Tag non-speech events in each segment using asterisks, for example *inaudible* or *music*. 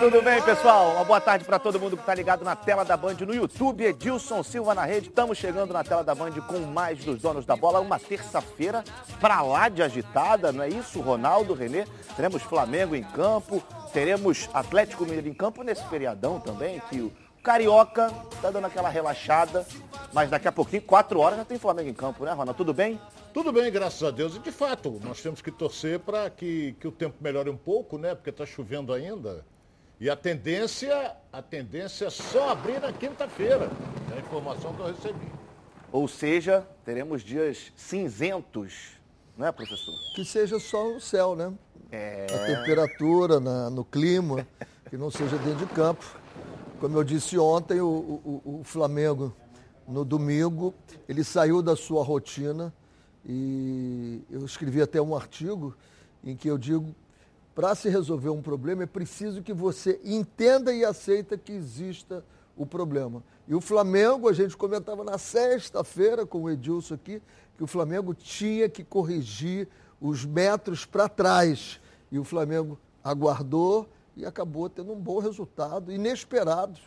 Tudo bem, pessoal? Uma boa tarde para todo mundo que está ligado na tela da Band no YouTube. Edilson Silva na rede. Estamos chegando na tela da Band com mais dos donos da bola. Uma terça-feira para lá de agitada, não é isso, Ronaldo, Renê? Teremos Flamengo em campo, teremos Atlético Mineiro em campo nesse feriadão também, que o Carioca está dando aquela relaxada, mas daqui a pouquinho, quatro horas, já tem Flamengo em campo, né, Ronaldo? Tudo bem? Tudo bem, graças a Deus. E de fato, nós temos que torcer para que, que o tempo melhore um pouco, né? Porque está chovendo ainda. E a tendência, a tendência é só abrir na quinta-feira. É a informação que eu recebi. Ou seja, teremos dias cinzentos, não é, professor? Que seja só no céu, né? É... A temperatura, na, no clima, que não seja dentro de campo. Como eu disse ontem, o, o, o Flamengo, no domingo, ele saiu da sua rotina e eu escrevi até um artigo em que eu digo, para se resolver um problema é preciso que você entenda e aceita que exista o problema. E o Flamengo, a gente comentava na sexta-feira com o Edilson aqui, que o Flamengo tinha que corrigir os metros para trás. E o Flamengo aguardou e acabou tendo um bom resultado, inesperado,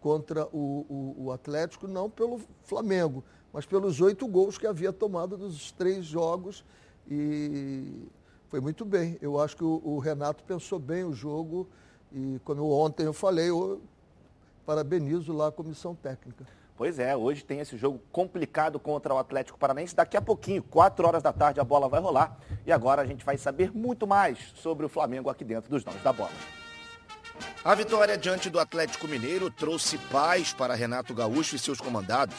contra o, o, o Atlético, não pelo Flamengo, mas pelos oito gols que havia tomado dos três jogos e foi muito bem. Eu acho que o, o Renato pensou bem o jogo e como ontem eu falei, eu parabenizo lá a comissão técnica. Pois é, hoje tem esse jogo complicado contra o Atlético Paranaense. Daqui a pouquinho, 4 horas da tarde, a bola vai rolar. E agora a gente vai saber muito mais sobre o Flamengo aqui dentro dos Donos da Bola. A vitória diante do Atlético Mineiro trouxe paz para Renato Gaúcho e seus comandados.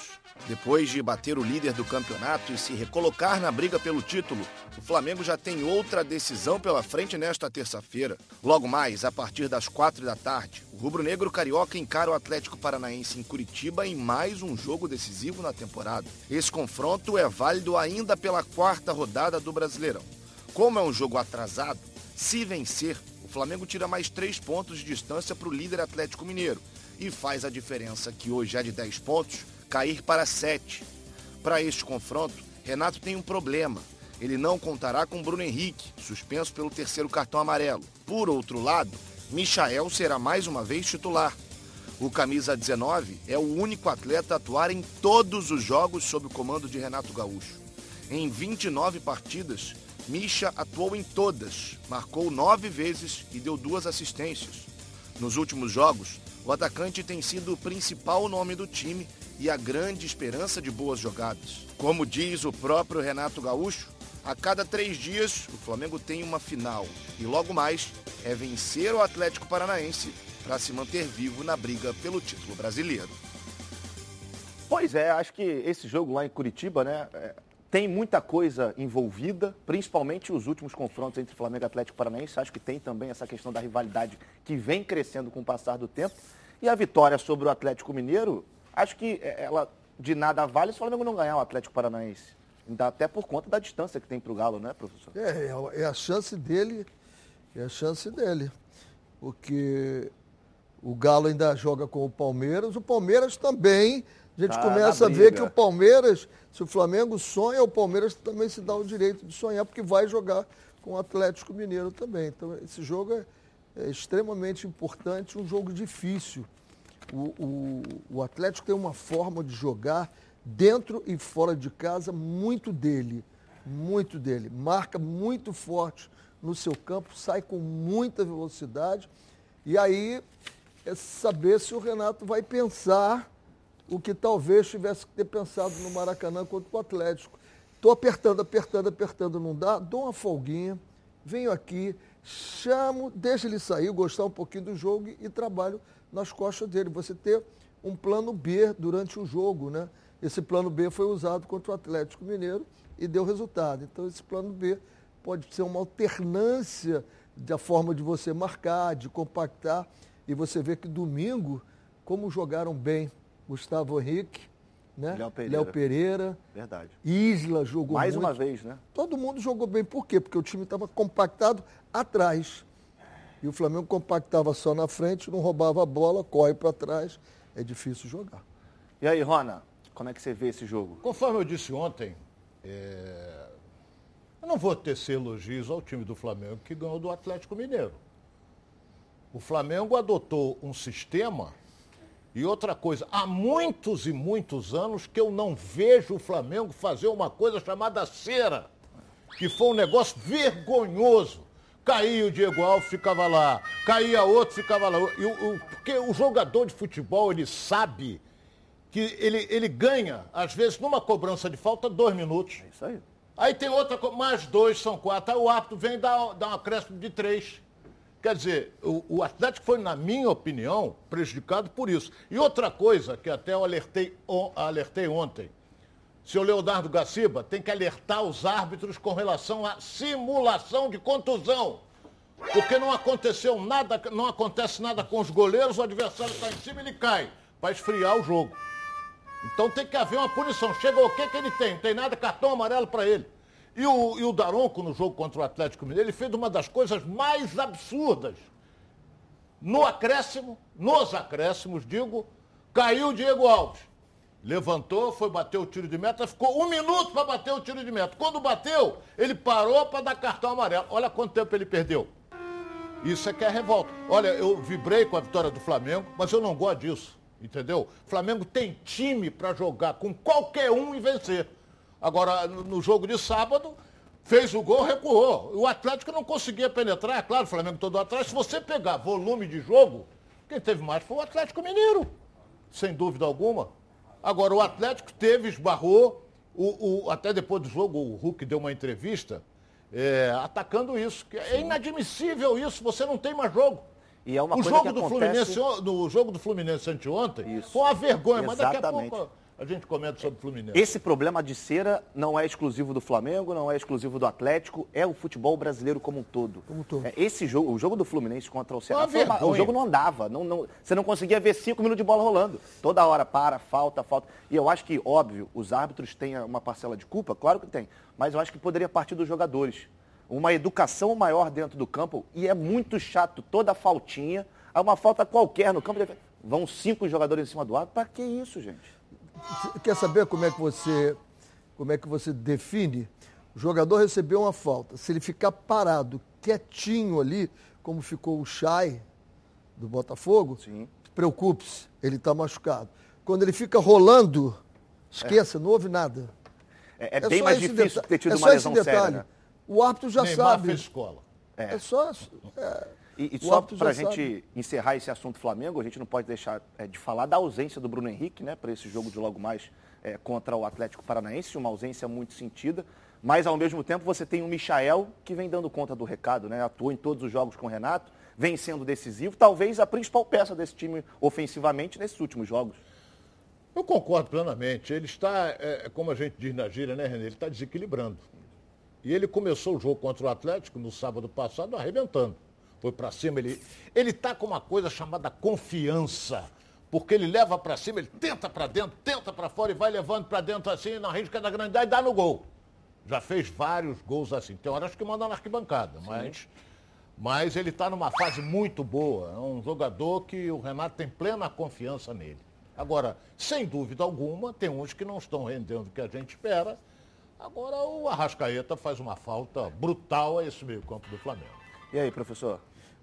Depois de bater o líder do campeonato e se recolocar na briga pelo título, o Flamengo já tem outra decisão pela frente nesta terça-feira. Logo mais, a partir das quatro da tarde, o rubro-negro carioca encara o Atlético Paranaense em Curitiba em mais um jogo decisivo na temporada. Esse confronto é válido ainda pela quarta rodada do Brasileirão. Como é um jogo atrasado, se vencer, o Flamengo tira mais três pontos de distância para o líder Atlético Mineiro e faz a diferença que hoje é de 10 pontos cair para 7. Para este confronto, Renato tem um problema. Ele não contará com Bruno Henrique, suspenso pelo terceiro cartão amarelo. Por outro lado, Michael será mais uma vez titular. O camisa 19 é o único atleta a atuar em todos os jogos sob o comando de Renato Gaúcho. Em 29 partidas, Misha atuou em todas, marcou nove vezes e deu duas assistências. Nos últimos jogos, o atacante tem sido o principal nome do time e a grande esperança de boas jogadas. Como diz o próprio Renato Gaúcho, a cada três dias o Flamengo tem uma final e logo mais é vencer o Atlético Paranaense para se manter vivo na briga pelo título brasileiro. Pois é, acho que esse jogo lá em Curitiba, né, é, tem muita coisa envolvida, principalmente os últimos confrontos entre Flamengo e Atlético Paranaense. Acho que tem também essa questão da rivalidade que vem crescendo com o passar do tempo. E a vitória sobre o Atlético Mineiro Acho que é, ela de nada vale se o Flamengo não ganhar o Atlético Paranaense. Até por conta da distância que tem para o Galo, né, professor? É, é, é a chance dele, é a chance dele. Porque o Galo ainda joga com o Palmeiras, o Palmeiras também. A gente tá começa a ver que o Palmeiras, se o Flamengo sonha, o Palmeiras também se dá o direito de sonhar, porque vai jogar com o Atlético Mineiro também. Então, esse jogo é, é extremamente importante, um jogo difícil o, o, o Atlético tem uma forma de jogar dentro e fora de casa muito dele, muito dele. Marca muito forte no seu campo, sai com muita velocidade. E aí é saber se o Renato vai pensar o que talvez tivesse que ter pensado no Maracanã contra o Atlético. Estou apertando, apertando, apertando, não dá, dou uma folguinha, venho aqui, chamo, deixa ele sair, gostar um pouquinho do jogo e trabalho nas costas dele. Você ter um plano B durante o jogo, né? Esse plano B foi usado contra o Atlético Mineiro e deu resultado. Então esse plano B pode ser uma alternância da forma de você marcar, de compactar. E você vê que domingo, como jogaram bem Gustavo Henrique, né? Léo Pereira. Léo Pereira. Verdade. Isla jogou Mais muito. uma vez, né? Todo mundo jogou bem. Por quê? Porque o time estava compactado atrás. E o Flamengo compactava só na frente, não roubava a bola, corre para trás. É difícil jogar. E aí, Rona, como é que você vê esse jogo? Conforme eu disse ontem, é... eu não vou tecer elogios ao time do Flamengo que ganhou do Atlético Mineiro. O Flamengo adotou um sistema e outra coisa, há muitos e muitos anos que eu não vejo o Flamengo fazer uma coisa chamada cera, que foi um negócio vergonhoso. Caía o Diego Alves, ficava lá. Caía outro, ficava lá. E o, porque o jogador de futebol, ele sabe que ele, ele ganha, às vezes, numa cobrança de falta, dois minutos. É isso aí. Aí tem outra, mais dois, são quatro. Aí o árbitro vem dar, dar um acréscimo de três. Quer dizer, o, o, Atlético foi, na minha opinião, prejudicado por isso. E outra coisa que até eu alertei, alertei ontem. Senhor Leonardo Gaciba tem que alertar os árbitros com relação à simulação de contusão. Porque não aconteceu nada, não acontece nada com os goleiros, o adversário está em cima e ele cai, para esfriar o jogo. Então tem que haver uma punição. Chega o que, que ele tem? Não tem nada, cartão amarelo para ele. E o, e o Daronco, no jogo contra o Atlético Mineiro, ele fez uma das coisas mais absurdas. No acréscimo, nos acréscimos, digo, caiu o Diego Alves. Levantou, foi bater o tiro de meta, ficou um minuto para bater o tiro de meta. Quando bateu, ele parou para dar cartão amarelo. Olha quanto tempo ele perdeu. Isso é que é revolta. Olha, eu vibrei com a vitória do Flamengo, mas eu não gosto disso. Entendeu? Flamengo tem time para jogar com qualquer um e vencer. Agora, no jogo de sábado, fez o gol, recuou. O Atlético não conseguia penetrar, claro, o Flamengo todo atrás. Se você pegar volume de jogo, quem teve mais foi o Atlético Mineiro, sem dúvida alguma. Agora, o Atlético teve, esbarrou, o, o, até depois do jogo, o Hulk deu uma entrevista é, atacando isso. É inadmissível isso, você não tem mais jogo. E é uma o coisa jogo do acontece... Fluminense, no jogo do Fluminense anteontem, isso. foi uma vergonha, Exatamente. mas daqui a pouco a gente comenta sobre o Fluminense. Esse problema de cera não é exclusivo do Flamengo, não é exclusivo do Atlético, é o futebol brasileiro como um todo. Como um todo. É, esse jogo, o jogo do Fluminense contra o Ceará, uma, o jogo não andava, não, não, você não conseguia ver cinco minutos de bola rolando. Toda hora para, falta, falta. E eu acho que, óbvio, os árbitros têm uma parcela de culpa, claro que tem, mas eu acho que poderia partir dos jogadores. Uma educação maior dentro do campo, e é muito chato toda a faltinha, há uma falta qualquer no campo, vão cinco jogadores em cima do árbitro, para que isso, gente? Quer saber como é que você, como é que você define? O jogador recebeu uma falta. Se ele ficar parado, quietinho ali, como ficou o Chay do Botafogo, preocupe-se, ele está machucado. Quando ele fica rolando, esqueça, é. não houve nada. É, é, é bem mais difícil ter tido é uma lesão séria. Né? O árbitro já Neymar sabe. Fez escola. É, é só. É, e, e só para a gente sabe. encerrar esse assunto Flamengo, a gente não pode deixar é, de falar da ausência do Bruno Henrique, né, para esse jogo de logo mais é, contra o Atlético Paranaense, uma ausência muito sentida. Mas ao mesmo tempo você tem o Michael que vem dando conta do recado, né? Atuou em todos os jogos com o Renato, vem sendo decisivo, talvez a principal peça desse time ofensivamente nesses últimos jogos. Eu concordo plenamente. Ele está, é, como a gente diz na gíria, né, René? Ele está desequilibrando. E ele começou o jogo contra o Atlético no sábado passado arrebentando foi para cima, ele ele tá com uma coisa chamada confiança. Porque ele leva para cima, ele tenta para dentro, tenta para fora e vai levando para dentro assim, na risca da grandidade e dá no gol. Já fez vários gols assim. Tem horas que manda na arquibancada, mas, mas ele está numa fase muito boa. É um jogador que o Renato tem plena confiança nele. Agora, sem dúvida alguma, tem uns que não estão rendendo o que a gente espera. Agora o Arrascaeta faz uma falta brutal a esse meio-campo do Flamengo. E aí, professor?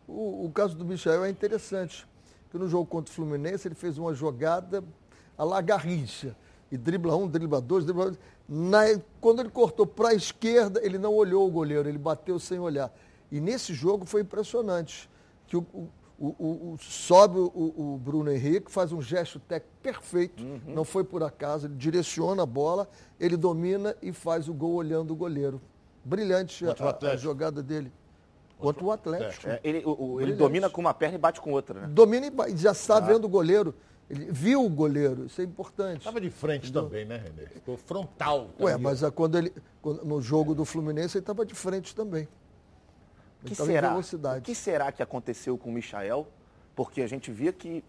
O, o caso do Michel é interessante, que no jogo contra o Fluminense ele fez uma jogada a la Garrincha. E dribla um, dribla dois, dribla dois. Na, quando ele cortou para a esquerda, ele não olhou o goleiro, ele bateu sem olhar. E nesse jogo foi impressionante. Que o, o, o, sobe o, Bruno Henrique, faz um gesto técnico perfeito, uhum. não foi por acaso, ele direciona a bola, ele domina e faz o gol olhando o goleiro. Brilhante a, a jogada dele. Contra o Atlético. É, ele, o, ele domina com uma perna e bate com outra, né? Domina e já está ah. vendo o goleiro. Ele viu o goleiro, isso é importante. Estava de frente Entendeu? também, né, René? Ficou frontal. Também. Ué, mas quando ele, quando, no jogo do Fluminense ele estava de frente também. Ele que será? O que será que aconteceu com o Michael? Porque a gente via que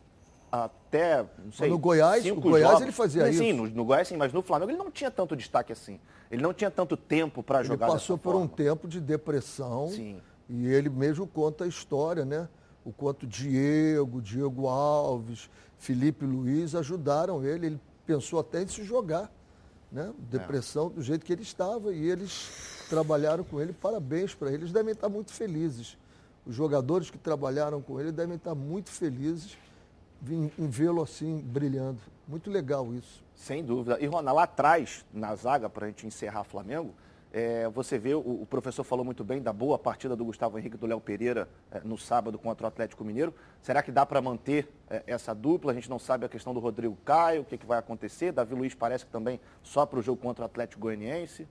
até, não sei, no Goiás, no Goiás jogos, ele fazia sim, isso. Sim, no, no, Goiás sim, mas no Flamengo ele não tinha tanto destaque assim. Ele não tinha tanto tempo para jogar Ele passou por um tempo de depressão. Sim. E ele mesmo conta a história, né? O quanto Diego, Diego Alves, Felipe Luiz ajudaram ele. Ele pensou até em se jogar, né? Depressão é. do jeito que ele estava. E eles trabalharam com ele. Parabéns para eles. Devem estar muito felizes. os jogadores que trabalharam com ele devem estar muito felizes em, em vê-lo assim brilhando. Muito legal isso. Sem dúvida. E, Rona, lá atrás, na zaga, para a gente encerrar Flamengo, é, você vê, o, o, professor falou muito bem da boa partida do Gustavo Henrique e do Léo Pereira é, no sábado contra o Atlético Mineiro. Será que dá para manter é, essa dupla? A gente não sabe a questão do Rodrigo Caio, o que, que vai acontecer. Davi Luiz parece que também só para o jogo contra o Atlético Goianiense.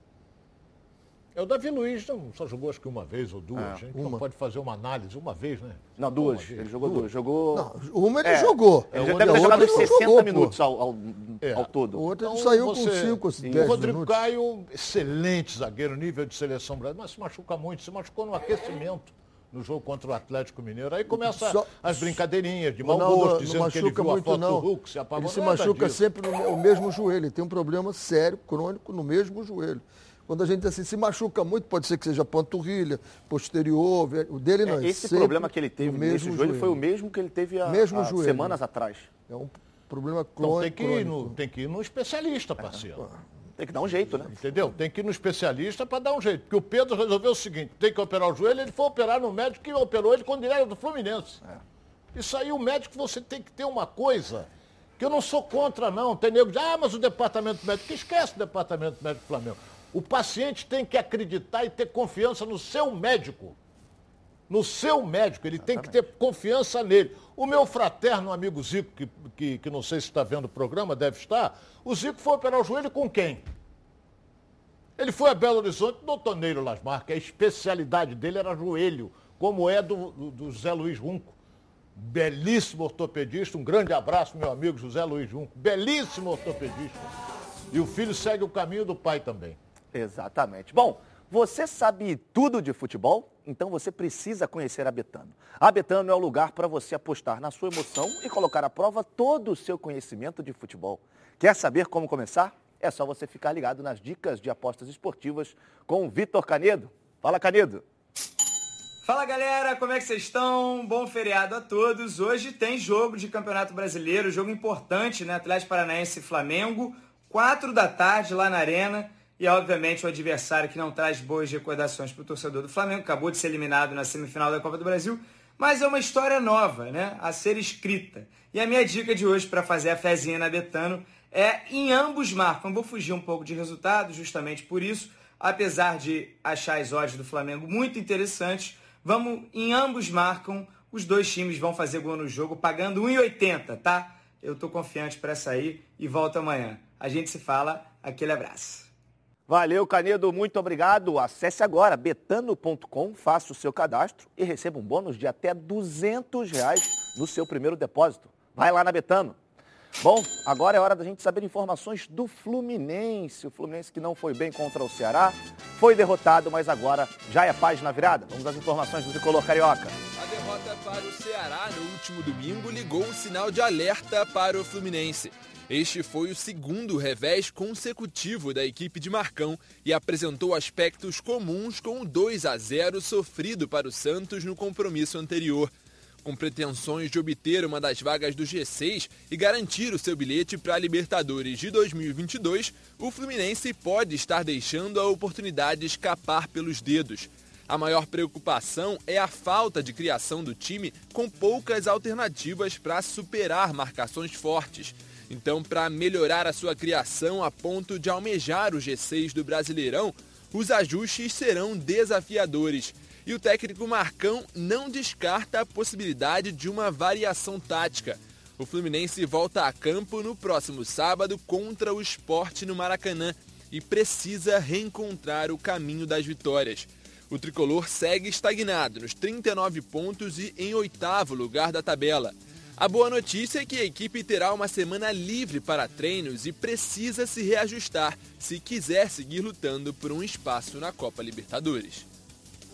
É o Davi Luiz não, só jogou acho que uma vez ou duas. É, a gente uma. não pode fazer uma análise uma vez, né? Não, duas. Ele jogou duas. duas. Jogou... Não, uma ele é, jogou. Ele já deve ter jogado 60 jogou, minutos ao, ao, é. ao, todo. O outro então, saiu você... com 5 10 O Rodrigo minutos. Caio, excelente zagueiro, nível de seleção brasileira, mas se machuca muito. Se machucou no aquecimento no jogo contra o Atlético Mineiro. Aí começa Só... as brincadeirinhas de mau gosto, dizendo que ele viu muito, a foto não. do Hulk, se apagou. Ele se machuca sempre no mesmo joelho. Ele tem um problema sério, crônico, no mesmo joelho. Quando a gente assim, se machuca muito, pode ser que seja panturrilha, posterior, o dele não. É, esse problema que ele teve nesse joelho, joelho, foi o mesmo que ele teve há, mesmo há joelho, semanas atrás. É um problema crônico. Então, tem, que ir no, tem que ir no especialista, é. parceiro. É. Tem que dar um jeito, né? Entendeu? Tem que ir no especialista para dar um jeito. Porque o Pedro resolveu o seguinte: tem que operar o joelho, ele foi operar no médico que operou ele quando ele era do Fluminense. É. Isso aí, o médico, você tem que ter uma coisa que eu não sou contra, não. Tem nego que diz, ah, mas o departamento médico, esquece o departamento médico do Flamengo. O paciente tem que acreditar e ter confiança no seu médico. No seu médico, ele Exatamente. tem que ter confiança nele. O meu fraterno amigo Zico, que, que, que não sei se está vendo o programa, deve estar, o Zico foi operar o joelho com quem? Ele foi a Belo Horizonte, doutor Neiro Lasmar, que a especialidade dele era joelho, como é do, do, do Zé Luiz Runco. Belíssimo ortopedista, um grande abraço, meu amigo José Luiz Junco. Belíssimo ortopedista. E o filho segue o caminho do pai também. Exatamente. Bom, você sabe tudo de futebol? Então você precisa conhecer a Betano. A Betano é o lugar para você apostar na sua emoção e colocar à prova todo o seu conhecimento de futebol. Quer saber como começar? É só você ficar ligado nas dicas de apostas esportivas com o Vitor Canedo. Fala, Canedo. Fala galera, como é que vocês estão? Bom feriado a todos. Hoje tem jogo de Campeonato Brasileiro, jogo importante, né? Atlético Paranaense e Flamengo, quatro da tarde lá na Arena. E, obviamente, o adversário que não traz boas recordações para o torcedor do Flamengo, acabou de ser eliminado na semifinal da Copa do Brasil, mas é uma história nova, né? A ser escrita. E a minha dica de hoje para fazer a fezinha na Betano é em ambos marcam. Vou fugir um pouco de resultado, justamente por isso, apesar de achar as odds do Flamengo muito interessantes, vamos em ambos marcam. Os dois times vão fazer gol no jogo, pagando 1,80, tá? Eu tô confiante para sair e volto amanhã. A gente se fala. Aquele abraço. Valeu, Canedo, muito obrigado. Acesse agora betano.com, faça o seu cadastro e receba um bônus de até 200 reais no seu primeiro depósito. Vai lá na Betano. Bom, agora é hora da gente saber informações do Fluminense. O Fluminense que não foi bem contra o Ceará, foi derrotado, mas agora já é página virada. Vamos às informações do Tricolor Carioca. A derrota para o Ceará no último domingo ligou um sinal de alerta para o Fluminense. Este foi o segundo revés consecutivo da equipe de Marcão e apresentou aspectos comuns com o 2 a 0 sofrido para o Santos no compromisso anterior. Com pretensões de obter uma das vagas do G6 e garantir o seu bilhete para a Libertadores de 2022, o Fluminense pode estar deixando a oportunidade escapar pelos dedos. A maior preocupação é a falta de criação do time com poucas alternativas para superar marcações fortes. Então, para melhorar a sua criação a ponto de almejar o G6 do Brasileirão, os ajustes serão desafiadores. E o técnico Marcão não descarta a possibilidade de uma variação tática. O Fluminense volta a campo no próximo sábado contra o Esporte no Maracanã e precisa reencontrar o caminho das vitórias. O tricolor segue estagnado nos 39 pontos e em oitavo lugar da tabela. A boa notícia é que a equipe terá uma semana livre para treinos e precisa se reajustar se quiser seguir lutando por um espaço na Copa Libertadores.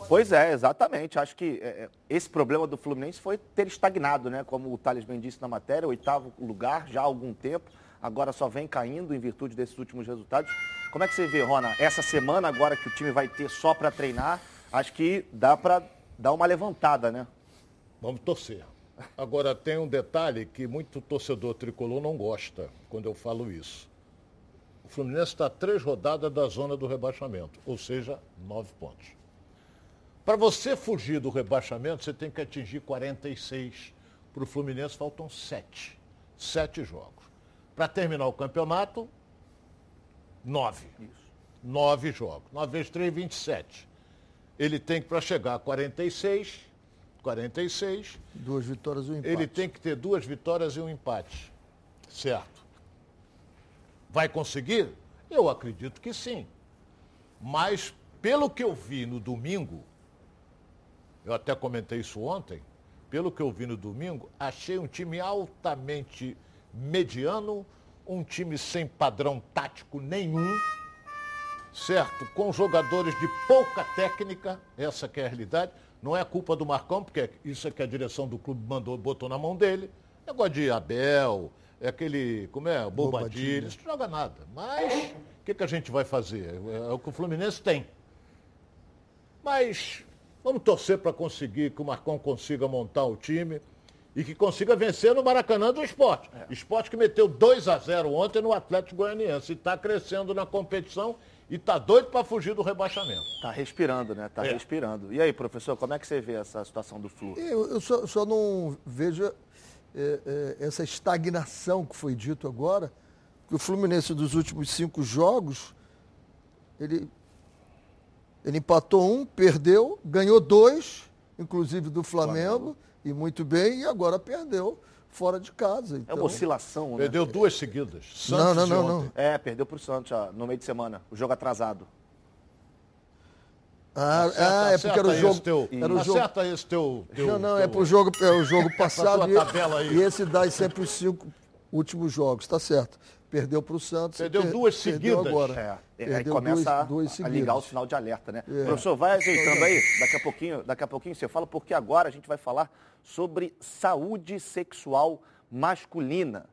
Pois é, exatamente. Acho que é, é esse problema do Fluminense foi ter estagnado, né? Como o Thales bem disse na matéria, oitavo lugar já há algum tempo, agora só vem caindo em virtude desses últimos resultados. Como é que você vê, Rona, essa semana agora que o time vai ter só para treinar, acho que dá para dar uma levantada, né? Vamos torcer. Agora, tem um detalhe que muito torcedor tricolor não gosta quando eu falo isso. O Fluminense está três rodadas da zona do rebaixamento, ou seja, nove pontos. Para você fugir do rebaixamento, você tem que atingir 46. Para o Fluminense faltam 7. 7 jogos. Para terminar o campeonato, 9. Isso. 9 jogos. 9 vezes 3, 27. Ele tem que, para chegar a 46, 46. Duas vitórias e um empate. Ele tem que ter duas vitórias e um empate. Certo. Vai conseguir? Eu acredito que sim. Mas, pelo que eu vi no domingo, eu até comentei isso ontem, pelo que eu vi no domingo, achei um time altamente mediano, um time sem padrão tático nenhum, certo? Com jogadores de pouca técnica, essa que é a realidade. Não é culpa do Marcão, porque isso é que a direção do clube mandou, botou na mão dele. Negócio de Abel, é aquele, como é, Bobadilha, isso não joga nada. Mas o que, que a gente vai fazer? É, é o que o Fluminense tem. Mas vamos torcer para conseguir que o Marcão consiga montar o time e que consiga vencer no Maracanã do esporte. É. Esporte que meteu 2 a 0 ontem no Atlético Goianiense e está crescendo na competição e está doido para fugir do rebaixamento. Está respirando, né? Está é. respirando. E aí, professor, como é que você vê essa situação do Flu? Eu, eu só, só, não vejo é, é, essa estagnação que foi dito agora, que o Fluminense dos últimos cinco jogos, ele, ele empatou um, perdeu, ganhou dois, inclusive do Flamengo. Flamengo e muito bem, e agora perdeu fora de casa. Então... É uma oscilação, né? Perdeu duas seguidas. Santos não, não, não, não. É, perdeu para o Santos ó, no meio de semana, o jogo atrasado. Ah, acerta, ah é porque era o jogo. Teu, era o jogo... Acerta esse teu. teu não, não, teu... é pro jogo, é o jogo *laughs* passado. e, e esse dá sempre os cinco últimos jogos, tá certo. Perdeu para o Santos. Perdeu per... duas seguidas. Perdeu agora. É, é aí começa duas, duas a, ligar o sinal de alerta, né? É. Professor, vai ajeitando aí, daqui a pouquinho, daqui a pouquinho você fala, porque agora a gente vai falar sobre saúde sexual masculina.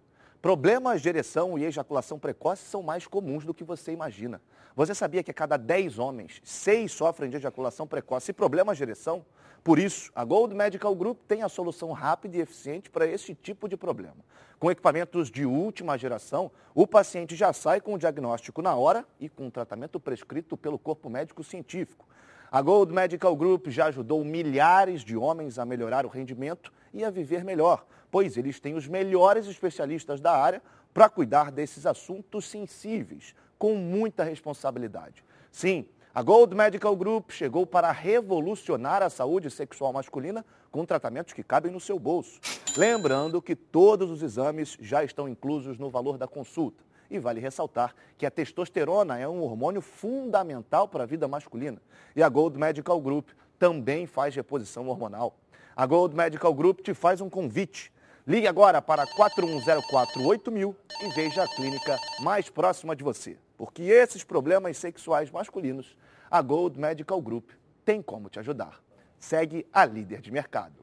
Problemas de ereção e ejaculação precoce são mais comuns do que você imagina. Você sabia que a cada 10 homens, 6 sofrem de ejaculação precoce e problemas de ereção? Por isso, a Gold Medical Group tem a solução rápida e eficiente para esse tipo de problema. Com equipamentos de última geração, o paciente já sai com o diagnóstico na hora e com o tratamento prescrito pelo corpo médico científico. A Gold Medical Group já ajudou milhares de homens a melhorar o rendimento e a viver melhor, pois eles têm os melhores especialistas da área para cuidar desses assuntos sensíveis, com muita responsabilidade. Sim, a Gold Medical Group chegou para revolucionar a saúde sexual masculina com tratamentos que cabem no seu bolso. Lembrando que todos os exames já estão inclusos no valor da consulta. E vale ressaltar que a testosterona é um hormônio fundamental para a vida masculina. E a Gold Medical Group também faz reposição hormonal. A Gold Medical Group te faz um convite. Ligue agora para 41048000 e veja a clínica mais próxima de você. Porque esses problemas sexuais masculinos, a Gold Medical Group tem como te ajudar. Segue a líder de mercado.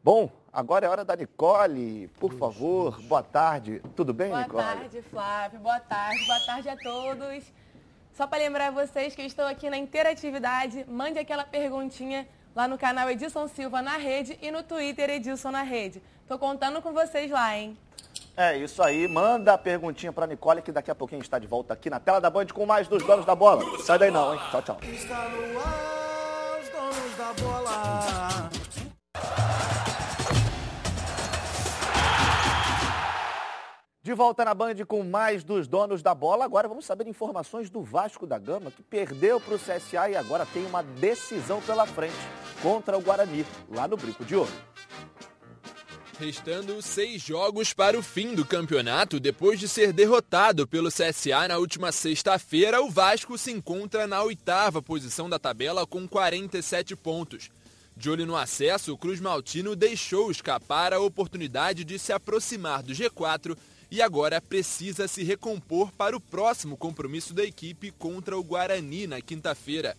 Bom, agora é hora da Nicole. Por favor, boa tarde. Tudo bem, boa Nicole? Boa tarde, Flávio. Boa tarde. Boa tarde a todos. Só para lembrar vocês que eu estou aqui na interatividade, mande aquela perguntinha lá no canal Edilson Silva na rede e no Twitter Edilson na rede. Tô contando com vocês lá, hein? É isso aí, manda a perguntinha para Nicole que daqui a pouquinho está de volta aqui na tela da Band com mais dos donos da bola. Sai daí não, hein? Tchau, tchau. Está no ar, os donos da bola. De volta na Band com mais dos donos da bola. Agora vamos saber informações do Vasco da Gama, que perdeu para o CSA e agora tem uma decisão pela frente contra o Guarani, lá no Brinco de Ouro. Restando seis jogos para o fim do campeonato, depois de ser derrotado pelo CSA na última sexta-feira, o Vasco se encontra na oitava posição da tabela com 47 pontos. De olho no acesso, o Cruz Maltino deixou escapar a oportunidade de se aproximar do G4 e agora precisa se recompor para o próximo compromisso da equipe contra o Guarani na quinta-feira.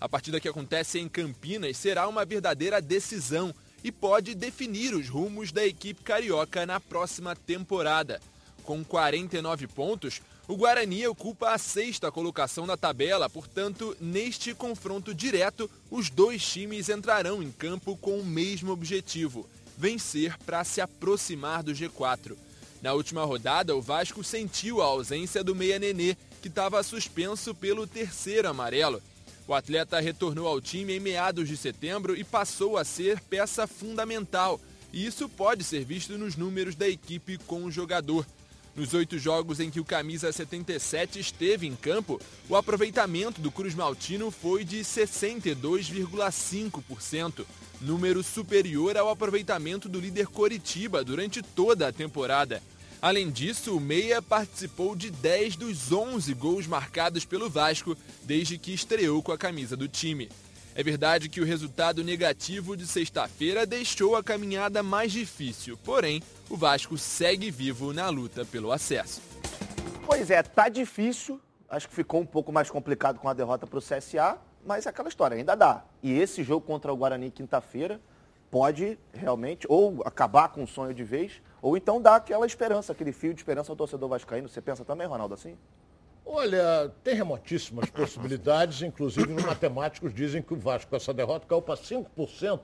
A partida que acontece em Campinas será uma verdadeira decisão e pode definir os rumos da equipe carioca na próxima temporada. Com 49 pontos, o Guarani ocupa a sexta colocação na tabela, portanto, neste confronto direto, os dois times entrarão em campo com o mesmo objetivo: vencer para se aproximar do G4. Na última rodada, o Vasco sentiu a ausência do meia Nenê, que estava suspenso pelo terceiro amarelo. O atleta retornou ao time em meados de setembro e passou a ser peça fundamental. E isso pode ser visto nos números da equipe com o jogador. Nos oito jogos em que o camisa 77 esteve em campo, o aproveitamento do Cruz Maltino foi de 62,5%, número superior ao aproveitamento do líder Coritiba durante toda a temporada. Além disso, o Meia participou de 10 dos 11 gols marcados pelo Vasco desde que estreou com a camisa do time. É verdade que o resultado negativo de sexta-feira deixou a caminhada mais difícil, porém, o Vasco segue vivo na luta pelo acesso. Pois é, tá difícil. Acho que ficou um pouco mais complicado com a derrota para o CSA, mas é aquela história, ainda dá. E esse jogo contra o Guarani quinta-feira pode realmente ou acabar com o sonho de vez, ou então dar aquela esperança, aquele fio de esperança ao torcedor vascaíno. Você pensa também, Ronaldo, assim? Olha, tem remotíssimas possibilidades, inclusive os matemáticos dizem que o Vasco com essa derrota caiu para 5%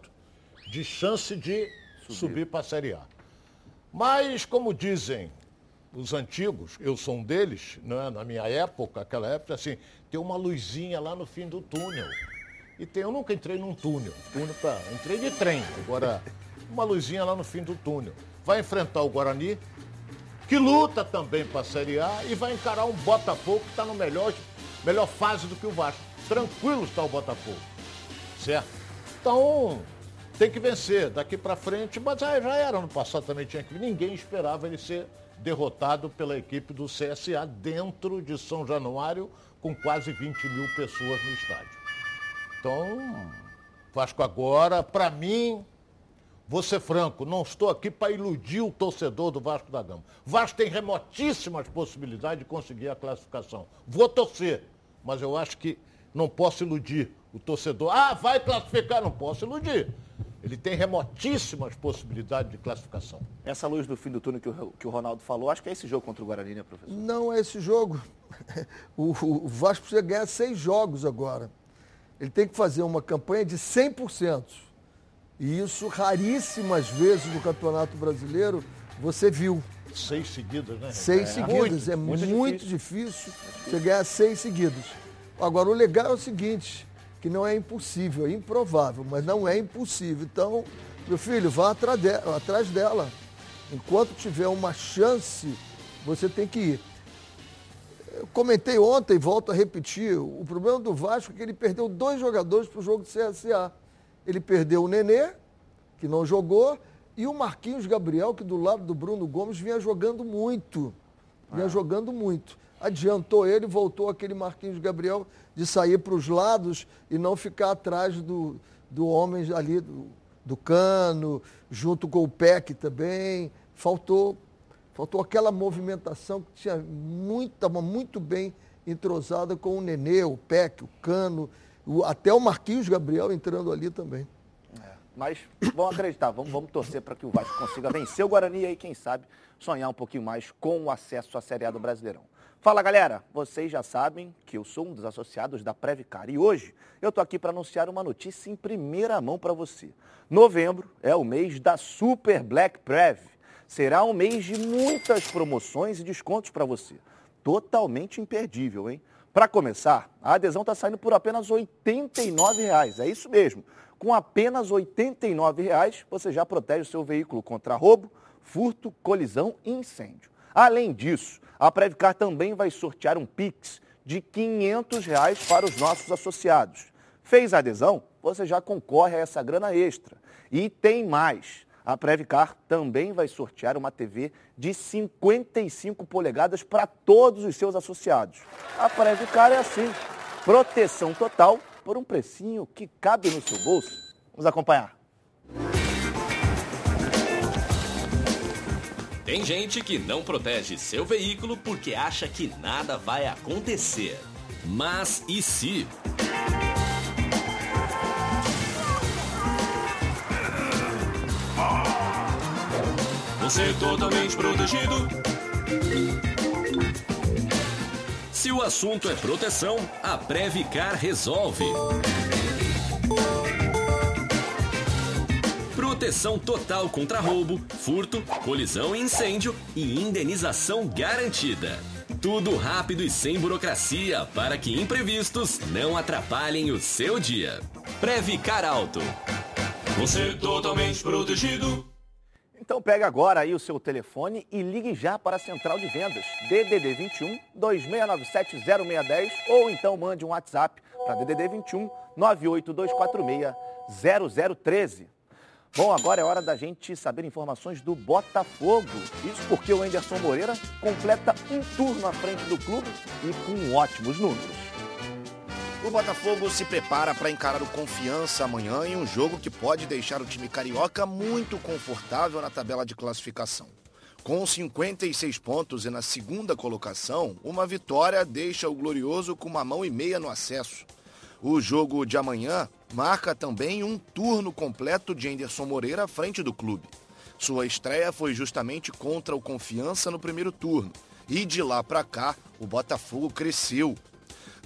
de chance de subir, subir para a Série A. Mas, como dizem os antigos, eu sou um deles, né, na minha época, aquela época, assim, tem uma luzinha lá no fim do túnel. E tem, eu nunca entrei num túnel, túnel pra, entrei de trem, agora uma luzinha lá no fim do túnel. Vai enfrentar o Guarani, que luta também para a Série A e vai encarar um Botafogo que está no melhor, melhor fase do que o Vasco. Tranquilo está o Botafogo. Certo? Então, tem que vencer daqui para frente, mas já, já era no passado também tinha que ninguém esperava ele ser derrotado pela equipe do CSA dentro de São Januário com quase 20 mil pessoas no estádio. Então, Vasco agora, para mim, Vou ser franco, não estou aqui para iludir o torcedor do Vasco da Gama. O Vasco tem remotíssimas possibilidades de conseguir a classificação. Vou torcer, mas eu acho que não posso iludir o torcedor. Ah, vai classificar, não posso iludir. Ele tem remotíssimas possibilidades de classificação. Essa luz do fim do túnel que o, que o Ronaldo falou, acho que é esse jogo contra o Guarani, né, professor? Não é esse jogo. *laughs* O, o Vasco precisa ganhar seis jogos agora. Ele tem que fazer uma campanha de 100%. E isso raríssimas vezes no Campeonato Brasileiro você viu. Seis seguidas, né? Seis é, seguidas. é muito, muito difícil. difícil você ganhar seis seguidas. Agora, o legal é o seguinte, que não é impossível, é improvável, mas não é impossível. Então, meu filho, vá atrás dela. Enquanto tiver uma chance, você tem que ir. Eu comentei ontem, volto a repetir, o problema do Vasco é que ele perdeu dois jogadores para o jogo de CSA. Ele perdeu o Nenê, que não jogou, e o Marquinhos Gabriel, que do lado do Bruno Gomes vinha jogando muito. Vinha ah. jogando muito. Adiantou ele, voltou aquele Marquinhos Gabriel de sair para os lados e não ficar atrás do, do homem ali, do, do cano, junto com o PEC também. Faltou, faltou aquela movimentação que tinha muito, estava muito bem entrosada com o Nenê, o PEC, o cano até o Marquinhos Gabriel entrando ali também. É, mas vamos acreditar, vamos, vamos torcer para que o Vasco consiga vencer o Guarani e quem sabe, sonhar um pouquinho mais com o acesso à Série A do Brasileirão. Fala galera, vocês já sabem que eu sou um dos associados da Previcar e hoje eu estou aqui para anunciar uma notícia em primeira mão para você. Novembro é o mês da Super Black Prev. Será um mês de muitas promoções e descontos para você. Totalmente imperdível, hein? Para começar, a adesão está saindo por apenas R$ 89,00. É isso mesmo. Com apenas R$ 89,00, você já protege o seu veículo contra roubo, furto, colisão e incêndio. Além disso, a Previcar também vai sortear um Pix de 500 reais para os nossos associados. Fez a adesão? Você já concorre a essa grana extra. E tem mais a Previcar também vai sortear uma TV de 55 polegadas para todos os seus associados. A Previcar é assim, proteção total por um precinho que cabe no seu bolso. Vamos acompanhar. Tem gente que não protege seu veículo porque acha que nada vai acontecer. Mas e se? Você totalmente protegido. Se o assunto é proteção, a Previcar resolve. Proteção total contra roubo, furto, colisão e incêndio e indenização garantida. Tudo rápido e sem burocracia para que imprevistos não atrapalhem o seu dia. Previcar Alto. Você totalmente protegido. Então pega agora aí o seu telefone e ligue já para a Central de Vendas, DDD 21 2697 0610 ou então mande um WhatsApp para DDD 21 98246 0013. Bom, agora é hora da gente saber informações do Botafogo. Isso porque o Anderson Moreira completa um turno à frente do clube e com ótimos números. O Botafogo se prepara para encarar o Confiança amanhã em um jogo que pode deixar o time carioca muito confortável na tabela de classificação. Com 56 pontos e na segunda colocação, uma vitória deixa o Glorioso com uma mão e meia no acesso. O jogo de amanhã marca também um turno completo de Anderson Moreira à frente do clube. Sua estreia foi justamente contra o Confiança no primeiro turno. E de lá para cá, o Botafogo cresceu,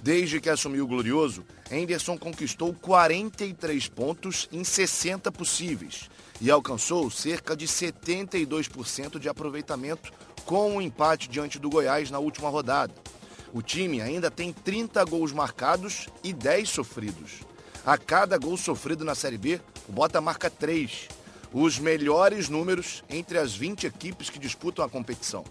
Desde que assumiu o Glorioso, Henderson conquistou 43 pontos em 60 possíveis e alcançou cerca de 72% de aproveitamento com o um empate diante do Goiás na última rodada. O time ainda tem 30 gols marcados e 10 sofridos. A cada gol sofrido na Série B, o Bota marca 3, os melhores números entre as 20 equipes que disputam a competição.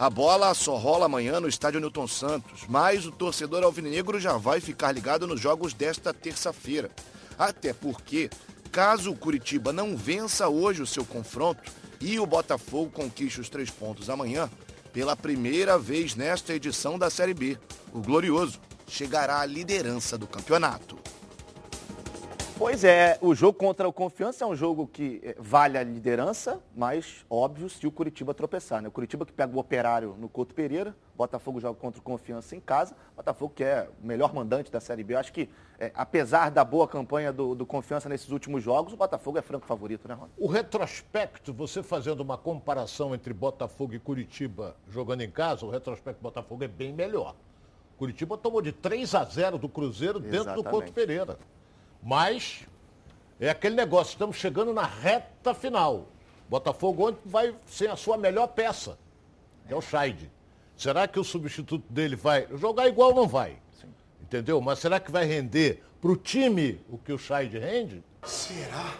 A bola só rola amanhã no estádio Newton Santos, mas o torcedor alvinegro já vai ficar ligado nos jogos desta terça-feira. Até porque, caso o Curitiba não vença hoje o seu confronto e o Botafogo conquiste os três pontos amanhã, pela primeira vez nesta edição da Série B, o Glorioso chegará à liderança do campeonato. Pois é, o jogo contra o Confiança é um jogo que eh, vale a liderança, mas óbvio se o Curitiba tropeçar. Né? O Curitiba que pega o Operário no Couto Pereira, Botafogo joga contra o Confiança em casa, Botafogo que é o melhor mandante da Série B. Eu acho que, é, apesar da boa campanha do, do, Confiança nesses últimos jogos, o Botafogo é franco favorito, né, Rony? O retrospecto, você fazendo uma comparação entre Botafogo e Curitiba jogando em casa, o retrospecto do Botafogo é bem melhor. Curitiba tomou de 3 a 0 do Cruzeiro Exatamente. dentro do Couto Pereira. Mas é aquele negócio, estamos chegando na reta final. Botafogo ontem vai sem a sua melhor peça, que é o Scheid. Será que o substituto dele vai jogar igual não vai? Sim. Entendeu? Mas será que vai render para o time o que o Scheid rende? Será?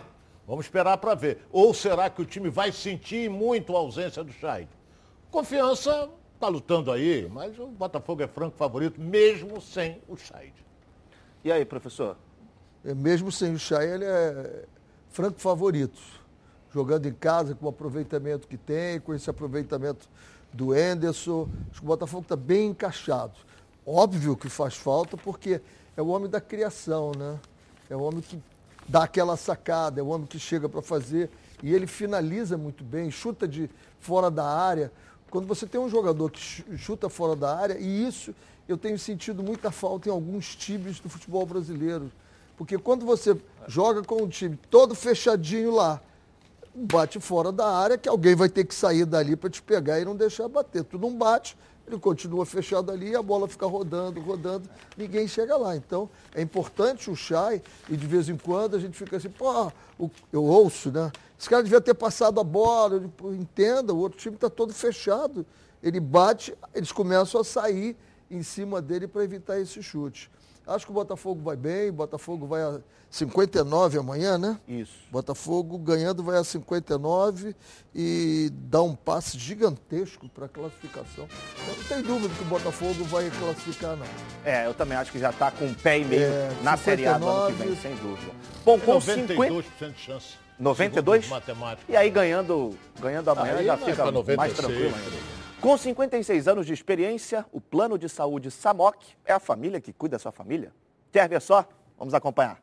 Vamos esperar para ver. Ou será que o time vai sentir muito a ausência do Scheid? Confiança está lutando aí, mas o Botafogo é franco favorito, mesmo sem o Scheid. E aí, professor? É, mesmo sem o Chay, ele é franco favorito. Jogando em casa, com o aproveitamento que tem, com esse aproveitamento do Enderson. Acho que o Botafogo está bem encaixado. Óbvio que faz falta, porque é o homem da criação, né? É o homem que dá aquela sacada, é o homem que chega para fazer. E ele finaliza muito bem, chuta de fora da área. Quando você tem um jogador que chuta fora da área, e isso eu tenho sentido muita falta em alguns times do futebol brasileiro. Porque quando você joga com um time todo fechadinho lá, bate fora da área, que alguém vai ter que sair dali para te pegar e não deixar bater. Tu não bate, ele continua fechado ali e a bola fica rodando, rodando, ninguém chega lá. Então, é importante o Chay e de vez em quando a gente fica assim, pô, eu ouço, né? Esse cara devia ter passado a bola, eu, entenda, o outro time está todo fechado. Ele bate, eles começam a sair em cima dele para evitar esse chute. Acho que o Botafogo vai bem, o Botafogo vai a 59 amanhã, né? Isso. Botafogo ganhando vai a 59 e dá um passe gigantesco para a classificação. Eu não tem dúvida que o Botafogo vai classificar, não. É, eu também acho que já está com um pé e meio é, na 59, Série A do ano que vem, sem dúvida. Bom, com 92% 50... de chance. 92? E aí ganhando, ganhando amanhã aí já fica é mais tranquilo ainda. Com 56 anos de experiência, o plano de saúde SAMOC é a família que cuida da sua família. Quer ver só? Vamos acompanhar.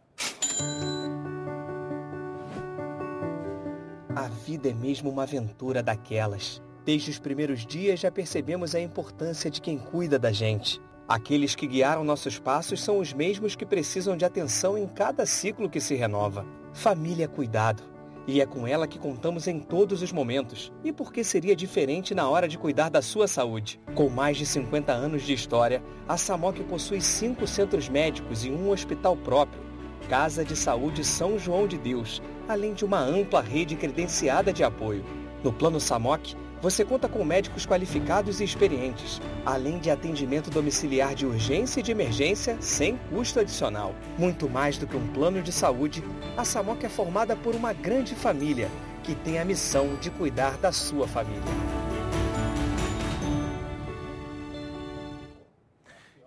A vida é mesmo uma aventura daquelas. Desde os primeiros dias já percebemos a importância de quem cuida da gente. Aqueles que guiaram nossos passos são os mesmos que precisam de atenção em cada ciclo que se renova. Família é cuidado e é com ela que contamos em todos os momentos. E por que seria diferente na hora de cuidar da sua saúde? Com mais de 50 anos de história, a SAMOC possui cinco centros médicos e um hospital próprio. Casa de Saúde São João de Deus, além de uma ampla rede credenciada de apoio. No Plano SAMOC, Você conta com médicos qualificados e experientes, além de atendimento domiciliar de urgência e de emergência sem custo adicional. Muito mais do que um plano de saúde, a Samoc é formada por uma grande família que tem a missão de cuidar da sua família.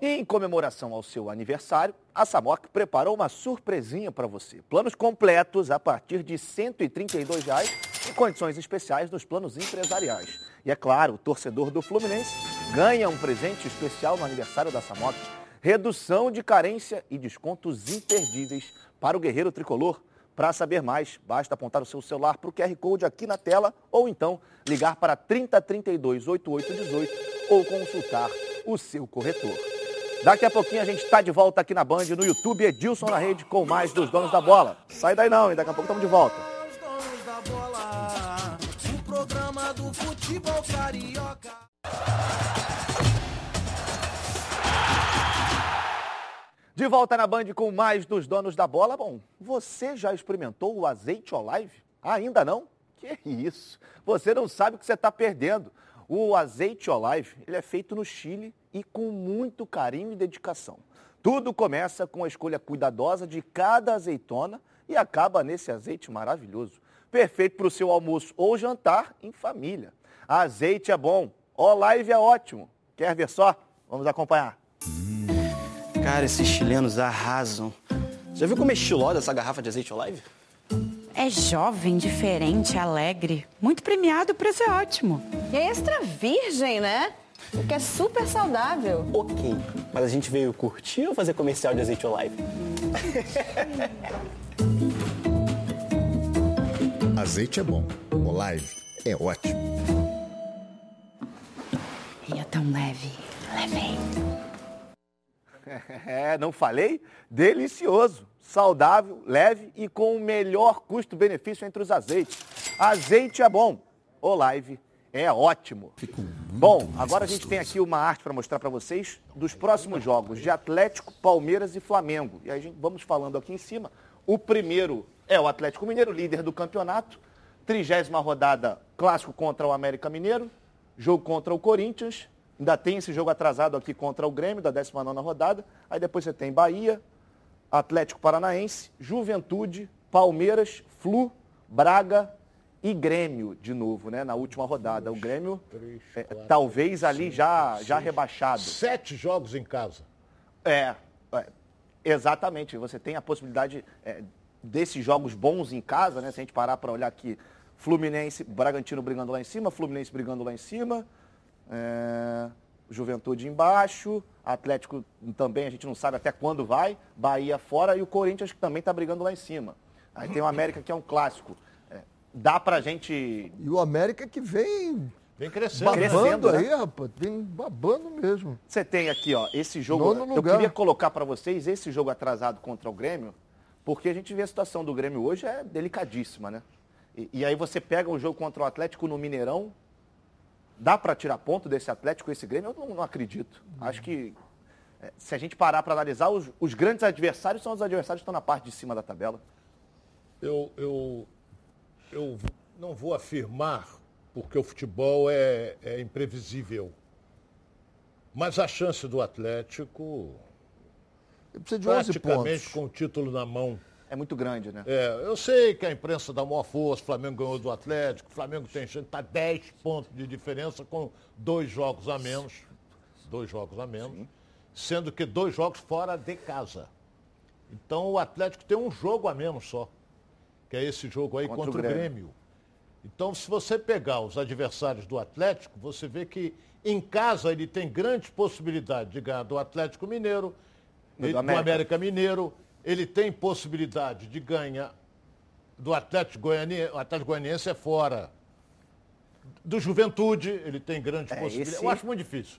Em comemoração ao seu aniversário, a Samok preparou uma surpresinha para você. Planos completos a partir de 132 reais condições especiais nos planos empresariais. E é claro, o torcedor do Fluminense ganha um presente especial no aniversário da Samok. Redução de carência e descontos imperdíveis para o guerreiro tricolor. Para saber mais, basta apontar o seu celular para o QR Code aqui na tela ou então ligar para 3032 8818 ou consultar o seu corretor. Daqui a pouquinho a gente está de volta aqui na Band, no YouTube, Edilson na rede, com mais dos donos da bola. Sai daí não, hein? Daqui a pouco estamos de volta. De volta na Band com mais dos donos da bola. Bom, você já experimentou o azeite Olive? Ainda não? Que isso? Você não sabe o que você está perdendo. O azeite Olive ele é feito no Chile e com muito carinho e dedicação. Tudo começa com a escolha cuidadosa de cada azeitona e acaba nesse azeite maravilhoso. Perfeito para o seu almoço ou jantar em família. Azeite é bom, Olive é ótimo. Quer ver só? Vamos acompanhar. Hum, cara, esses chilenos arrasam. Já viu como é estilosa essa garrafa de azeite Olive? É jovem, diferente, alegre. Muito premiado, o preço é ótimo. E é extra virgem, né? O que é super saudável. Ok, mas a gente veio curtir ou fazer comercial de azeite Olive? *laughs* azeite é bom, Olive é ótimo. E é tão leve, leve. *laughs* É, não falei? Delicioso saudável, leve e com o melhor custo-benefício entre os azeites. Azeite é bom, Olive é ótimo. Bom, agora a gente tem aqui uma arte para mostrar para vocês dos próximos jogos de Atlético, Palmeiras e Flamengo. E aí a gente vamos falando aqui em cima. O primeiro é o Atlético Mineiro, líder do campeonato. Trigésima rodada, clássico contra o América Mineiro. Jogo contra o Corinthians. Ainda tem esse jogo atrasado aqui contra o Grêmio, da 19 rodada. Aí depois você tem Bahia, Atlético Paranaense, Juventude, Palmeiras, Flu, Braga e Grêmio de novo, né? Na última rodada. O Grêmio, três, é, quatro, talvez ali cinco, já, seis, já rebaixado. Sete jogos em casa. É, é exatamente. Você tem a possibilidade é, desses jogos bons em casa, né? Se a gente parar para olhar aqui, Fluminense, Bragantino brigando lá em cima, Fluminense brigando lá em cima. É... Juventude embaixo, Atlético também a gente não sabe até quando vai, Bahia fora e o Corinthians que também está brigando lá em cima. Aí tem o América que é um clássico. É, dá pra gente. E o América que vem. Vem crescendo. Babando crescendo, né? aí, rapaz. Vem babando mesmo. Você tem aqui, ó, esse jogo. Eu queria colocar para vocês esse jogo atrasado contra o Grêmio, porque a gente vê a situação do Grêmio hoje é delicadíssima, né? E, e aí você pega o jogo contra o Atlético no Mineirão, Dá para tirar ponto desse Atlético, esse Grêmio? Eu não, não acredito. Uhum. Acho que é, se a gente parar para analisar, os, os, grandes adversários são os adversários que estão na parte de cima da tabela. Eu, eu, eu não vou afirmar, porque o futebol é, é imprevisível. Mas a chance do Atlético. Precisa de 11 praticamente pontos. com o título na mão é muito grande, né? É, eu sei que a imprensa dá maior força, o Flamengo ganhou do Atlético, o Flamengo tem chance, está 10 pontos de diferença com dois jogos a menos. Dois jogos a menos. Sim. Sendo que dois jogos fora de casa. Então o Atlético tem um jogo a menos só. Que é esse jogo aí contra, contra o, Grêmio. o Grêmio. Então, se você pegar os adversários do Atlético, você vê que em casa ele tem grandes possibilidades de ganhar do Atlético Mineiro, do, ele, América. do América Mineiro, ele tem possibilidade de ganhar do Atlético Goianiense, o Atlético Goianiense é fora. Do Juventude, ele tem grande é, possibilidade. Esse... Eu acho muito difícil.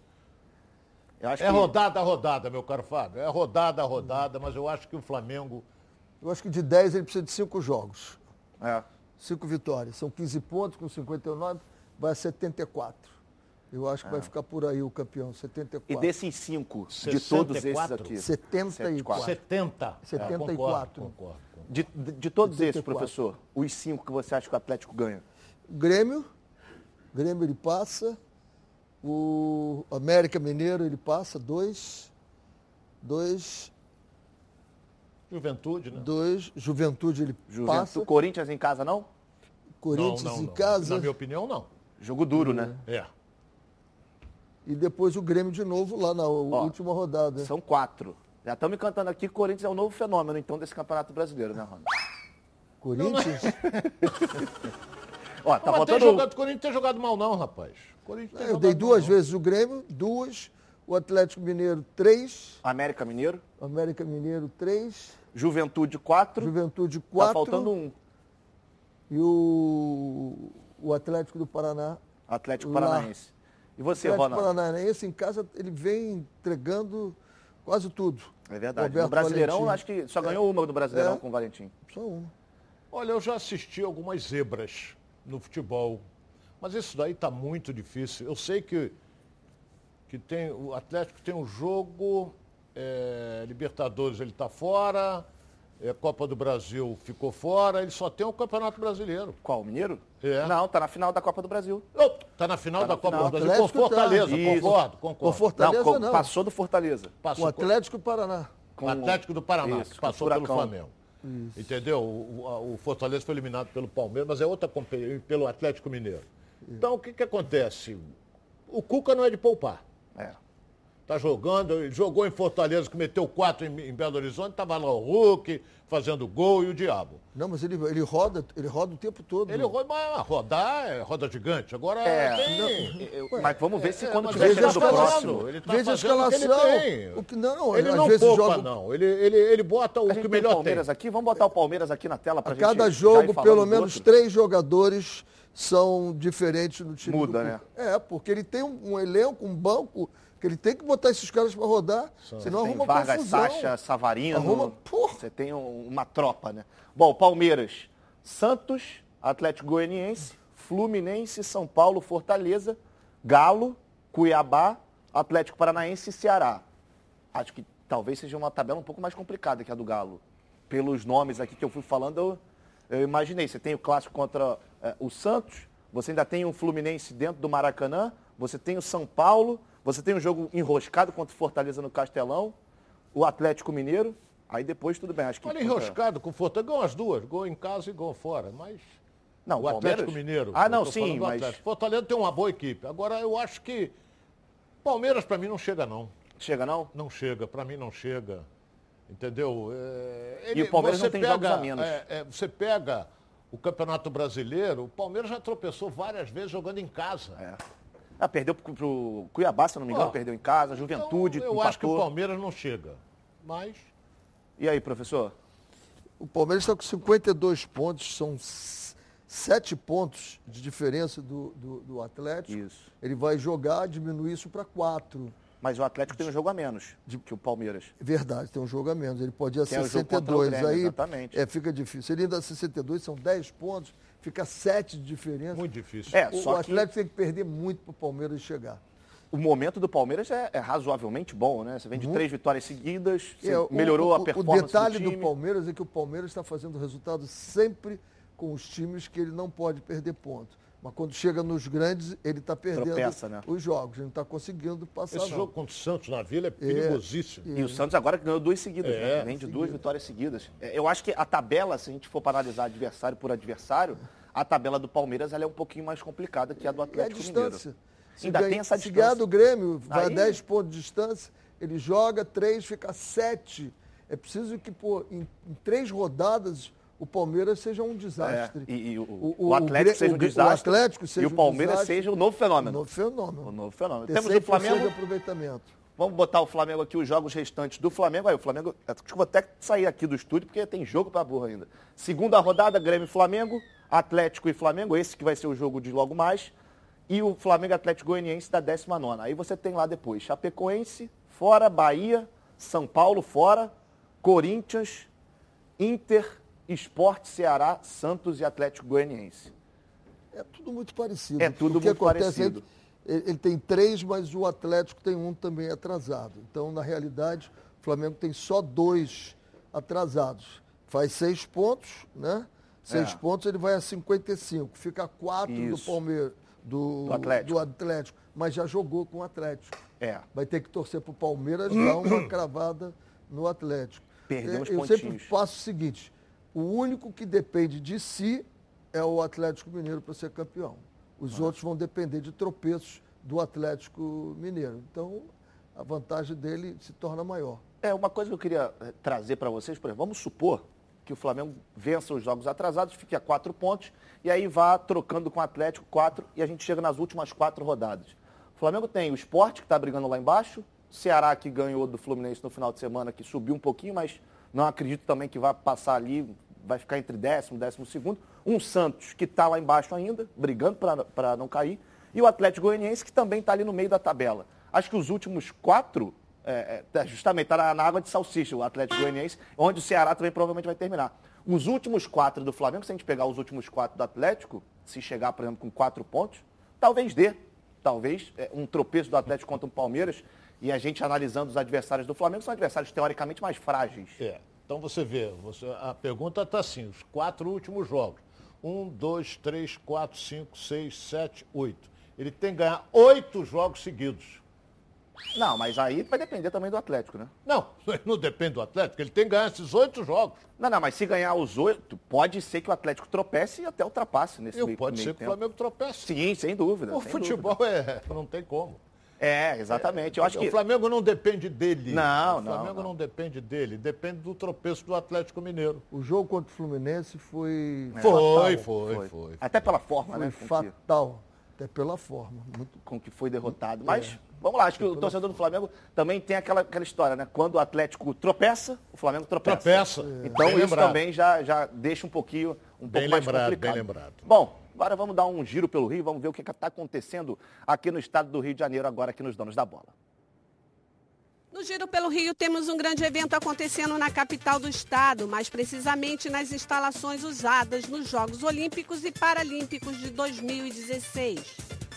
é que... rodada a rodada, meu caro Fábio. É rodada a rodada, mas eu acho que o Flamengo. Eu acho que de 10 ele precisa de 5 jogos. É. 5 vitórias. São 15 pontos com 59, vai a 74. Eu acho que ah. vai ficar por aí o campeão, 74. E desses cinco, de todos esses aqui? 74. 70. 74. É, concordo, concordo, De, de, de todos 74. esses, professor, os cinco que você acha que o Atlético ganha? Grêmio, Grêmio ele passa. O América Mineiro ele passa, dois. Dois. Juventude, né? Dois. Juventude ele Juventude. passa. Corinthians em casa, não? Corinthians não, não, em não. casa. Na minha opinião, não. Jogo duro, né? É. E depois o Grêmio de novo lá na última rodada. São quatro. Já estão me cantando aqui que o Corinthians é o novo fenômeno, então, desse Campeonato Brasileiro, né, Ronald? *laughs* Corinthians? *laughs* Ó, tá faltando... tem jogado, o Corinthians tem jogado mal, não, rapaz. Eu dei duas mal, não. vezes o Grêmio, duas. O Atlético Mineiro, três. América Mineiro. América Mineiro, três. Juventude, quatro. Juventude, Tá quatro. faltando um. E o, o Atlético do Paraná. Atlético lá. Paranaense. E você, Atlético Ronaldo? Paranaense em casa, ele vem entregando quase tudo. É verdade. Roberto no Brasileirão, Valentim. acho que só ganhou uma do Brasileirão É. com o Valentim. Só uma. Olha, eu já assisti algumas zebras no futebol, mas isso daí está muito difícil. Eu sei que, que tem, o Atlético tem um jogo, é, Libertadores ele está fora, é, Copa do Brasil ficou fora, ele só tem o Campeonato Brasileiro. Qual, o Mineiro? É. Não, tá na final da Copa do Brasil. Está na final Tá da na Copa final. do Brasil com Atlético tá. Fortaleza, Isso. concordo, concordo. Com Fortaleza co- não. Passou do Fortaleza. Passou O Atlético e o Paraná. Com o Atlético do Paraná, Isso, que passou pelo. Flamengo. Entendeu? O, o- Fortaleza foi eliminado pelo Palmeiras, mas é outra pelo Atlético Mineiro. Então, o que, que acontece? O Cuca não é de poupar. É. Tá jogando, ele jogou em Fortaleza, que meteu quatro em, em Belo Horizonte, tava lá o Hulk fazendo gol e o diabo. Não, mas ele, ele roda, ele roda o tempo todo. Ele roda, mas rodar é roda gigante. Agora É, tem- eu- mas vamos ver se é, quando mas tiver chegando tá o fazendo, próximo. Ele tá Veja a ele escalação. tem. O que, não, Ele às não vezes poupa, joga não. Ele, ele, ele bota o A que gente tem melhor tem. Palmeiras aqui, vamos botar o Palmeiras aqui na tela pra A gente cada já ir jogo, pelo menos outro. três jogadores são diferentes no time. Muda, do né? É, porque ele tem um, um elenco, um banco, que ele tem que botar esses caras para rodar, senão tem arruma Vargas, confusão. Sacha, Savarino. Arruma- Porra. Você tem um- uma tropa, né? Bom, Palmeiras, Santos, Atlético Goianiense, Fluminense, São Paulo, Fortaleza, Galo, Cuiabá, Atlético Paranaense e Ceará. Acho que talvez seja uma tabela um pouco mais complicada que a do Galo. Pelos nomes aqui que eu fui falando, eu, eu imaginei. Você tem o clássico contra eh, o Santos, você ainda tem o Fluminense dentro do Maracanã, você tem o São Paulo, você tem um jogo enroscado contra o Fortaleza no Castelão, o Atlético Mineiro, aí depois tudo bem. Acho que Olha, contra- enroscado com o Fortaleza, as duas, gol em casa e gol fora, mas... Não, o Palmeiras- Atlético Mineiro. Ah, não, sim, mas- Atlético. Fortaleza tem uma boa equipe. Agora, eu acho que Palmeiras, para mim, não chega, não. Chega não? Não chega, para mim não chega. Entendeu? É, E o Palmeiras você não tem pega, jogos a menos. é, é, você pega o Campeonato Brasileiro, o Palmeiras já tropeçou várias vezes jogando em casa. É. Ah, perdeu pro, pro Cuiabá, se não me engano, perdeu em casa, Juventude, Então, eu acho que o empatou. Palmeiras não chega. Mas E aí, professor? O Palmeiras está com 52 pontos, são s- sete pontos de diferença do, do, do Atlético. Isso. Ele vai jogar, diminuir isso para quatro. Mas o Atlético tem um jogo a menos que o Palmeiras. Verdade, tem um jogo a menos. Ele pode ir a Tem o jogo o 62. Grêmio, aí exatamente. é, fica difícil. Se ele ainda a 62, são 10 pontos, fica 7 de diferença. muito difícil. É, o, só o que- Atlético tem que perder muito para o Palmeiras chegar. O momento do Palmeiras é, é razoavelmente bom, né? Você vem de Muito. três vitórias seguidas, você É, o- melhorou o, a performance O detalhe do do. Palmeiras é que o Palmeiras está fazendo resultado sempre com os times que ele não pode perder ponto. Mas quando chega nos grandes, ele está perdendo Tropeça, né? os jogos. Ele não está conseguindo passar. Esse não. jogo contra o Santos na Vila é perigosíssimo. E o Santos agora ganhou duas seguidas, É. né? Vem de duas vitórias seguidas. É, Eu acho que a tabela, se a gente for para analisar adversário por adversário, a tabela do Palmeiras ela é um pouquinho mais complicada que a do E a Atlético distância. Mineiro. Se Ainda ganha- tem essa Se ganhar distância. do Grêmio, vai Aí- a 10 pontos de distância, ele joga 3, fica 7. É preciso que, pô, em, em três rodadas, o Palmeiras seja um desastre. É, e, e o, O- o o Atlético Grê- seja um o Grê- o desastre Atlético seja e o um Palmeiras desastre. seja o novo fenômeno. Um novo fenômeno. O novo fenômeno. Ter Temos o 100% Flamengo. de aproveitamento. Vamos botar o Flamengo aqui, os jogos restantes do Flamengo. Aí, o Flamengo. Acho que vou até sair aqui do estúdio, porque tem jogo pra burra ainda. Segunda rodada, Grêmio e Flamengo, Atlético e Flamengo, esse que vai ser o jogo de logo mais. E o Flamengo Atlético Goianiense da 19. Aí você tem lá depois Chapecoense, fora, Bahia, São Paulo, fora, Corinthians, Inter, Esporte, Ceará, Santos e Atlético Goianiense. É tudo muito parecido. É tudo o que muito acontece parecido. É que ele, ele tem três, mas o Atlético tem um também atrasado. Então, na realidade, o Flamengo tem só dois atrasados. Faz seis pontos, né? Seis É. pontos, ele vai a 55. Fica quatro do Isso. Palmeiras. do, Do Atlético. do Atlético, mas já jogou com o Atlético. É. Vai ter que torcer para o Palmeiras dar uma *clears throat* cravada no Atlético. Perdeu uns É, Eu pontinhos. sempre faço o seguinte: o único que depende de si é o Atlético Mineiro para ser campeão. Os outros vão depender de tropeços do Atlético Mineiro. Então, a vantagem dele se torna maior. É, uma coisa que eu queria eh, trazer para vocês, por exemplo, vamos supor que o Flamengo vença os jogos atrasados, fique a quatro pontos, e aí vá trocando com o Atlético quatro, e a gente chega nas últimas quatro rodadas. O Flamengo tem o Sport, que está brigando lá embaixo, o Ceará, que ganhou do Fluminense no final de semana, que subiu um pouquinho, mas não acredito também que vai passar ali, vai ficar entre décimo décimo segundo. Um Santos, que está lá embaixo ainda, brigando para não cair, e o Atlético Goianiense, que também está ali no meio da tabela. Acho que os últimos quatro é, é, justamente está na, na água de salsicha, o Atlético Goianiense, onde o Ceará também provavelmente vai terminar. Os últimos quatro do Flamengo, se a gente pegar os últimos quatro do Atlético, se chegar, por exemplo, com quatro pontos, talvez dê. Talvez é, um tropeço do Atlético contra o Palmeiras e a gente analisando os adversários do Flamengo, são adversários teoricamente mais frágeis. É. Então você vê, você, a pergunta está assim, os quatro últimos jogos. Um, dois, três, quatro, cinco, seis, sete, oito. Ele tem que ganhar oito jogos seguidos. Não, mas aí vai depender também do Atlético, né? Não, *laughs* não depende do Atlético, ele tem que ganhar esses oito jogos. Não, não, mas se ganhar os oito, pode ser que o Atlético tropece e até ultrapasse nesse E meio pode meio ser que o tempo. Flamengo tropece. Sim, sem dúvida. O sem futebol dúvida. é, não tem como. É, exatamente. Eu acho que O Flamengo não depende dele. Não, o Flamengo não, não, depende dele, depende do tropeço do Atlético Mineiro. O jogo contra o Fluminense foi. Foi, fatal. foi, foi. Até pela forma, Foi né? fatal. Até pela forma. Muito... com que foi derrotado. Mas, vamos lá, acho que o torcedor do Flamengo também tem aquela, aquela história, né? Quando o Atlético tropeça, o Flamengo tropeça. Tropeça. Então Bem isso lembrado. também já, já deixa um pouquinho, um Bem pouco mais lembrado, complicado. bem lembrado. Bom, agora vamos dar um giro pelo Rio, vamos ver o que está acontecendo aqui no estado do Rio de Janeiro, agora aqui nos Donos da Bola. No Giro pelo Rio temos um grande evento acontecendo na capital do estado, mais precisamente nas instalações usadas nos Jogos Olímpicos e Paralímpicos de 2016.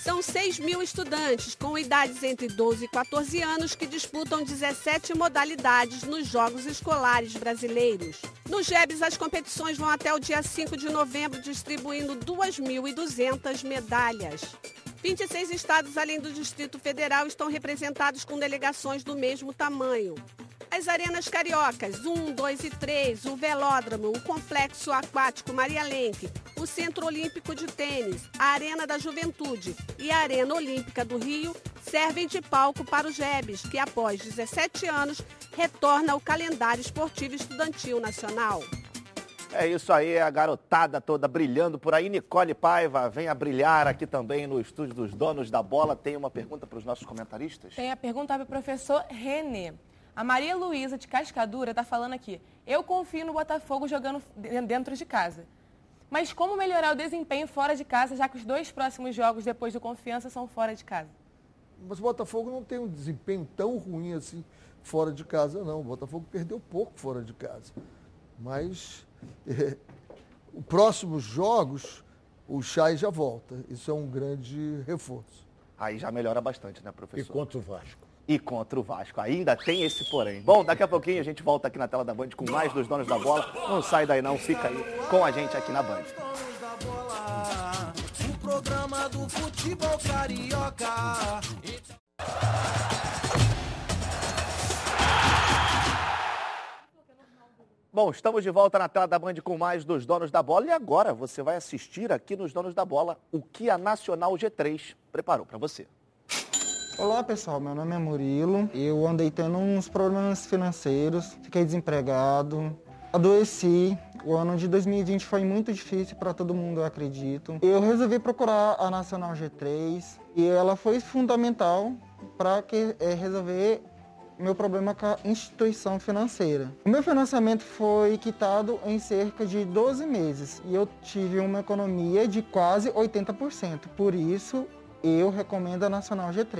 São 6 mil estudantes com idades entre 12 e 14 anos que disputam 17 modalidades nos Jogos Escolares Brasileiros. No GEBS, as competições vão até o dia 5 de novembro, distribuindo 2.200 medalhas. 26 estados, além do Distrito Federal, estão representados com delegações do mesmo tamanho. As arenas cariocas 1, 2 e 3, o velódromo, o complexo aquático Maria Lenk, o Centro Olímpico de Tênis, a Arena da Juventude e a Arena Olímpica do Rio servem de palco para os GEBs, que após 17 anos retorna ao calendário esportivo estudantil nacional. É isso aí, a garotada toda brilhando por aí. Nicole Paiva, venha brilhar aqui também no estúdio dos Donos da Bola. Tem uma pergunta para os nossos comentaristas? Tem a pergunta para o professor Renê. A Maria Luísa de Cascadura está falando aqui. Eu confio no Botafogo jogando de- dentro de casa. Mas como melhorar o desempenho fora de casa, já que os dois próximos jogos depois do Confiança são fora de casa? Mas o Botafogo não tem um desempenho tão ruim assim fora de casa, não. O Botafogo perdeu pouco fora de casa. Mas *laughs* os próximos jogos, o Chay já volta. Isso é um grande reforço. Aí já melhora bastante, né, professor? E contra o Vasco. E contra o Vasco. Ainda tem esse porém. Bom, daqui a pouquinho a gente volta aqui na tela da Band com mais dos Donos da Bola. Não sai daí não, fica aí com a gente aqui na Band. O programa do futebol carioca. Bom, estamos de volta na tela da Band com mais dos Donos da Bola. E agora você vai assistir aqui nos Donos da Bola o que a Nacional G3 preparou para você. Olá pessoal, meu nome é Murilo. Eu andei tendo uns problemas financeiros, fiquei desempregado, adoeci. O ano de 2020 foi muito difícil para todo mundo, eu acredito. Eu resolvi procurar a Nacional G3 e ela foi fundamental para que eh, resolver meu problema com a instituição financeira. O meu financiamento foi quitado em cerca de 12 meses e eu tive uma economia de quase 80%. Por isso, eu recomendo a Nacional G3.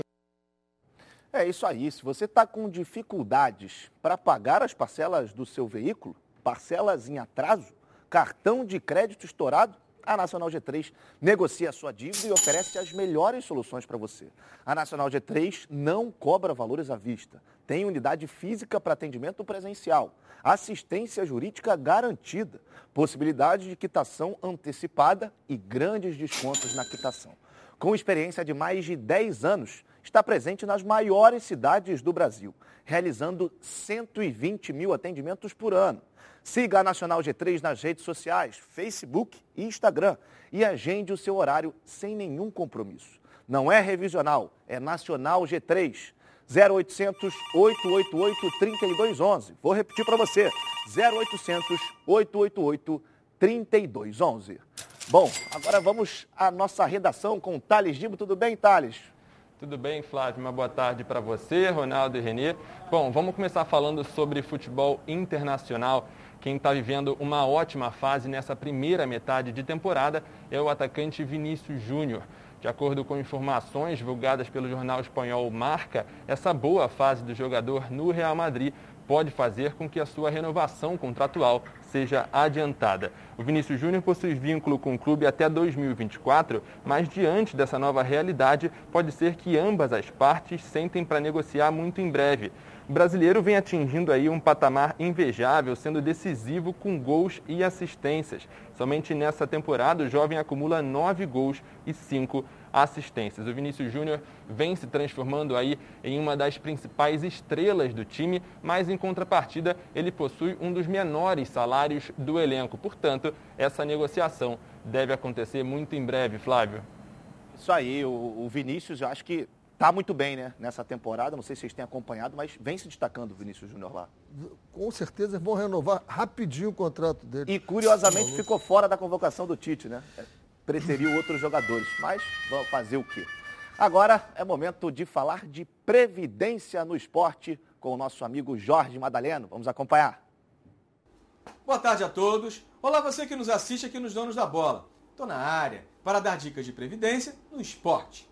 É isso aí. Se você está com dificuldades para pagar as parcelas do seu veículo, parcelas em atraso, cartão de crédito estourado, a Nacional G3 negocia a sua dívida e oferece as melhores soluções para você. A Nacional G3 não cobra valores à vista. Tem unidade física para atendimento presencial, assistência jurídica garantida, possibilidade de quitação antecipada e grandes descontos na quitação. Com experiência de mais de 10 anos, está presente nas maiores cidades do Brasil, realizando 120 mil atendimentos por ano. Siga a Nacional G3 nas redes sociais, Facebook e Instagram e agende o seu horário sem nenhum compromisso. Não é revisional, é Nacional G3. 0800 888 3211. Vou repetir para você. 0800 888 3211. Bom, agora vamos à nossa redação com o Thales Dibo. Tudo bem, Thales? Tudo bem, Flávio? Uma boa tarde para você, Ronaldo e Renê. Bom, vamos começar falando sobre futebol internacional. Quem está vivendo uma ótima fase nessa primeira metade de temporada é o atacante Vinícius Júnior. De acordo com informações divulgadas pelo jornal espanhol Marca, essa boa fase do jogador no Real Madrid pode fazer com que a sua renovação contratual seja adiantada. O Vinícius Júnior possui vínculo com o clube até 2024, mas diante dessa nova realidade, pode ser que ambas as partes sentem para negociar muito em breve. O brasileiro vem atingindo aí um patamar invejável, sendo decisivo com gols e assistências. Somente nessa temporada, o jovem acumula nove gols e cinco assistências. O Vinícius Júnior vem se transformando aí em uma das principais estrelas do time, mas em contrapartida, ele possui um dos menores salários do elenco. Portanto, essa negociação deve acontecer muito em breve, Flávio. Isso aí, o, o Vinícius, eu acho que Está muito bem, né? Nessa temporada, não sei se vocês têm acompanhado, mas vem se destacando o Vinícius Júnior lá. Com certeza vão renovar rapidinho o contrato dele. E curiosamente ficou fora da convocação do Tite, né? Preferiu outros jogadores, mas vamos fazer o quê? Agora é momento de falar de previdência no esporte com o nosso amigo Jorge Madaleno. Vamos acompanhar. Boa tarde a todos. Olá você que nos assiste aqui nos Donos da Bola. Estou na área para dar dicas de previdência no esporte.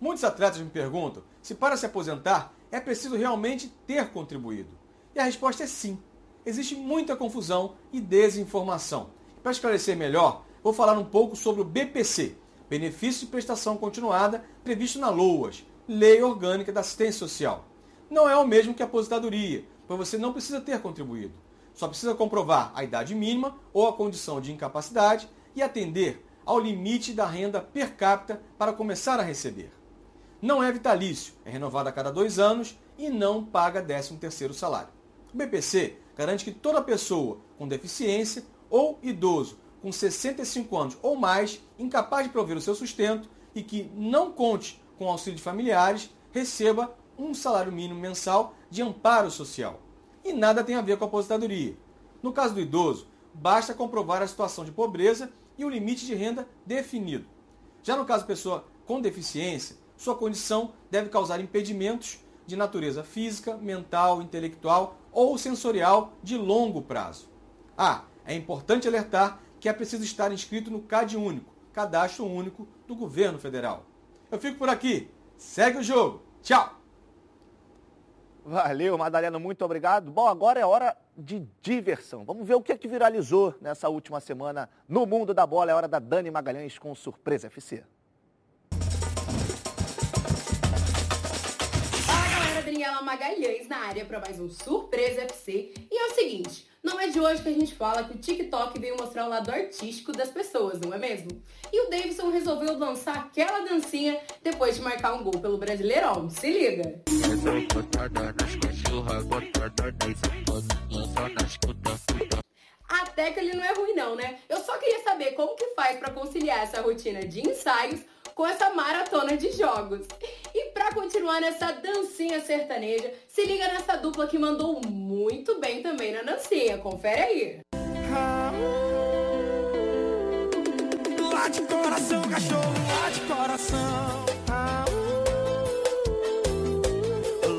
Muitos atletas me perguntam se para se aposentar é preciso realmente ter contribuído. E a resposta é sim. Existe muita confusão e desinformação. Para esclarecer melhor, vou falar um pouco sobre o BPC, Benefício de Prestação Continuada, previsto na LOAS, Lei Orgânica da Assistência Social. Não é o mesmo que a aposentadoria, pois você não precisa ter contribuído. Só precisa comprovar a idade mínima ou a condição de incapacidade e atender ao limite da renda per capita para começar a receber. Não é vitalício, é renovado a cada dois anos e não paga 13º salário. O BPC garante que toda pessoa com deficiência ou idoso com 65 anos ou mais, incapaz de prover o seu sustento e que não conte com auxílio de familiares, receba um salário mínimo mensal de amparo social. E nada tem a ver com a aposentadoria. No caso do idoso, basta comprovar a situação de pobreza e o limite de renda definido. Já no caso pessoa com deficiência, sua condição deve causar impedimentos de natureza física, mental, intelectual ou sensorial de longo prazo. Ah, é importante alertar que é preciso estar inscrito no CAD Único, Cadastro Único do Governo Federal. Eu fico por aqui. Segue o jogo. Tchau! Valeu, Madalena, muito obrigado. Bom, agora é hora de diversão. Vamos ver o que é que viralizou nessa última semana no mundo da bola. É hora da Dani Magalhães com Surpresa FC. Daniela Magalhães na área para mais um Surpresa FC. E é o seguinte, não é de hoje que a gente fala que o TikTok veio mostrar o lado artístico das pessoas, não é mesmo? E o Davidson resolveu dançar aquela dancinha depois de marcar um gol pelo Brasileirão. Se liga! Até que ele não é ruim não, né? Eu só queria saber como que faz para conciliar essa rotina de ensaios com essa maratona de jogos. E para continuar nessa dancinha sertaneja, se liga nessa dupla que mandou muito bem também na dancinha. Confere aí. Late coração, cachorro, late coração.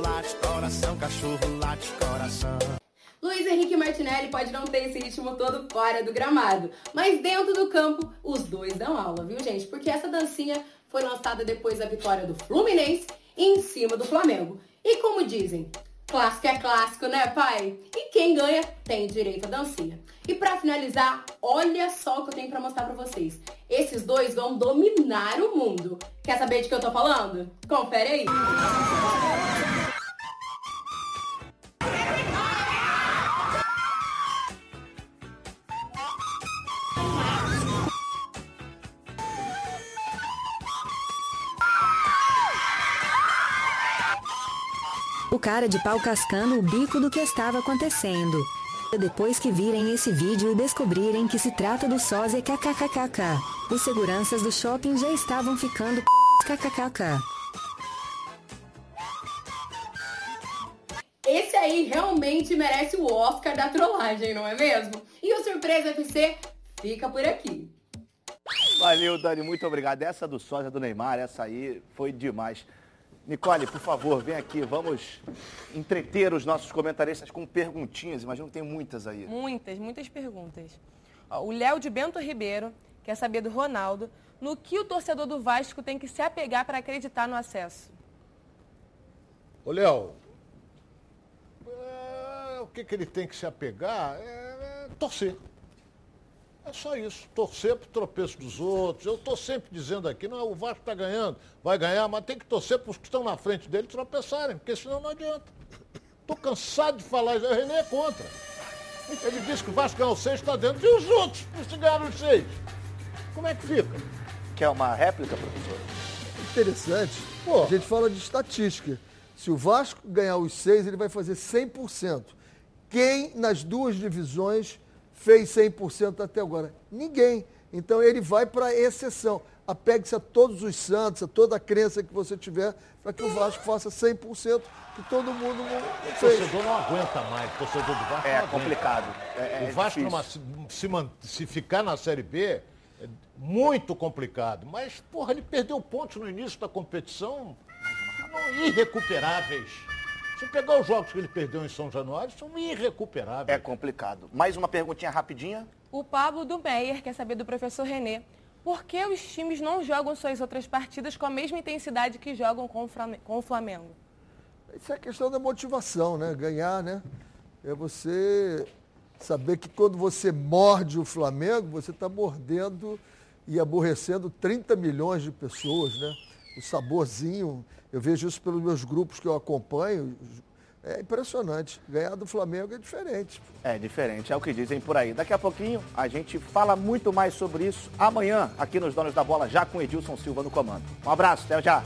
Late coração, cachorro, late coração. Luiz Henrique Martinelli pode não ter esse ritmo todo fora do gramado, mas dentro do campo os dois dão aula, viu gente? Porque essa dancinha foi lançada depois da vitória do Fluminense em cima do Flamengo. E como dizem, clássico é clássico, né, pai? E quem ganha tem direito à dancinha. E para finalizar, olha só o que eu tenho para mostrar para vocês. Esses dois vão dominar o mundo. Quer saber de que eu tô falando? Confere aí. O cara de pau cascando o bico do que estava acontecendo. Depois que virem esse vídeo e descobrirem que se trata do sósia kkkk, os seguranças do shopping já estavam ficando kkkk. Esse aí realmente merece o Oscar da trollagem, não é mesmo? E o Surpresa FC fica por aqui. Valeu, Dani, muito obrigado. Essa do sósia do Neymar, essa aí foi demais. Nicole, por favor, vem aqui, vamos entreter os nossos comentaristas com perguntinhas. Imagino que tem muitas aí. Muitas, muitas perguntas. O Léo de Bento Ribeiro quer saber do Ronaldo no que o torcedor do Vasco tem que se apegar para acreditar no acesso. Ô, Léo, é, o que, que ele tem que se apegar é, é torcer. É só isso, torcer para o tropeço dos outros. Eu estou sempre dizendo aqui, não, o Vasco está ganhando, vai ganhar, mas tem que torcer para os que estão na frente dele tropeçarem, porque senão não adianta. Estou cansado de falar isso, o René é contra. Ele disse que o Vasco ganhou seis, está dentro, e os outros, se ganharam os seis? Como é que fica? Quer uma réplica, professor? Interessante. Pô. A gente fala de estatística. Se o Vasco ganhar os seis, ele vai fazer 100%. Quem nas duas divisões fez 100% até agora? Ninguém. Então ele vai para a exceção. Apegue-se a todos os santos, a toda a crença que você tiver, para que o Vasco faça 100%, que todo mundo não fez. O torcedor não aguenta mais, o torcedor do Vasco É complicado. É, é o Vasco, numa, se, se ficar na Série B, é muito complicado. Mas, porra, ele perdeu pontos no início da competição não, irrecuperáveis. Se pegar os jogos que ele perdeu em São Januário, são irrecuperáveis. É complicado. Mais uma perguntinha rapidinha. O Pablo do Meyer quer saber do professor Renê. Por que os times não jogam suas outras partidas com a mesma intensidade que jogam com o Flamengo? Isso é questão da motivação, né? Ganhar, né? É você saber que quando você morde o Flamengo, você está mordendo e aborrecendo 30 milhões de pessoas, né? O saborzinho, eu vejo isso pelos meus grupos que eu acompanho. É impressionante. Ganhar do Flamengo é diferente. É diferente, é o que dizem por aí. Daqui a pouquinho a gente fala muito mais sobre isso amanhã aqui nos Donos da Bola, já com Edilson Silva no comando. Um abraço, até já.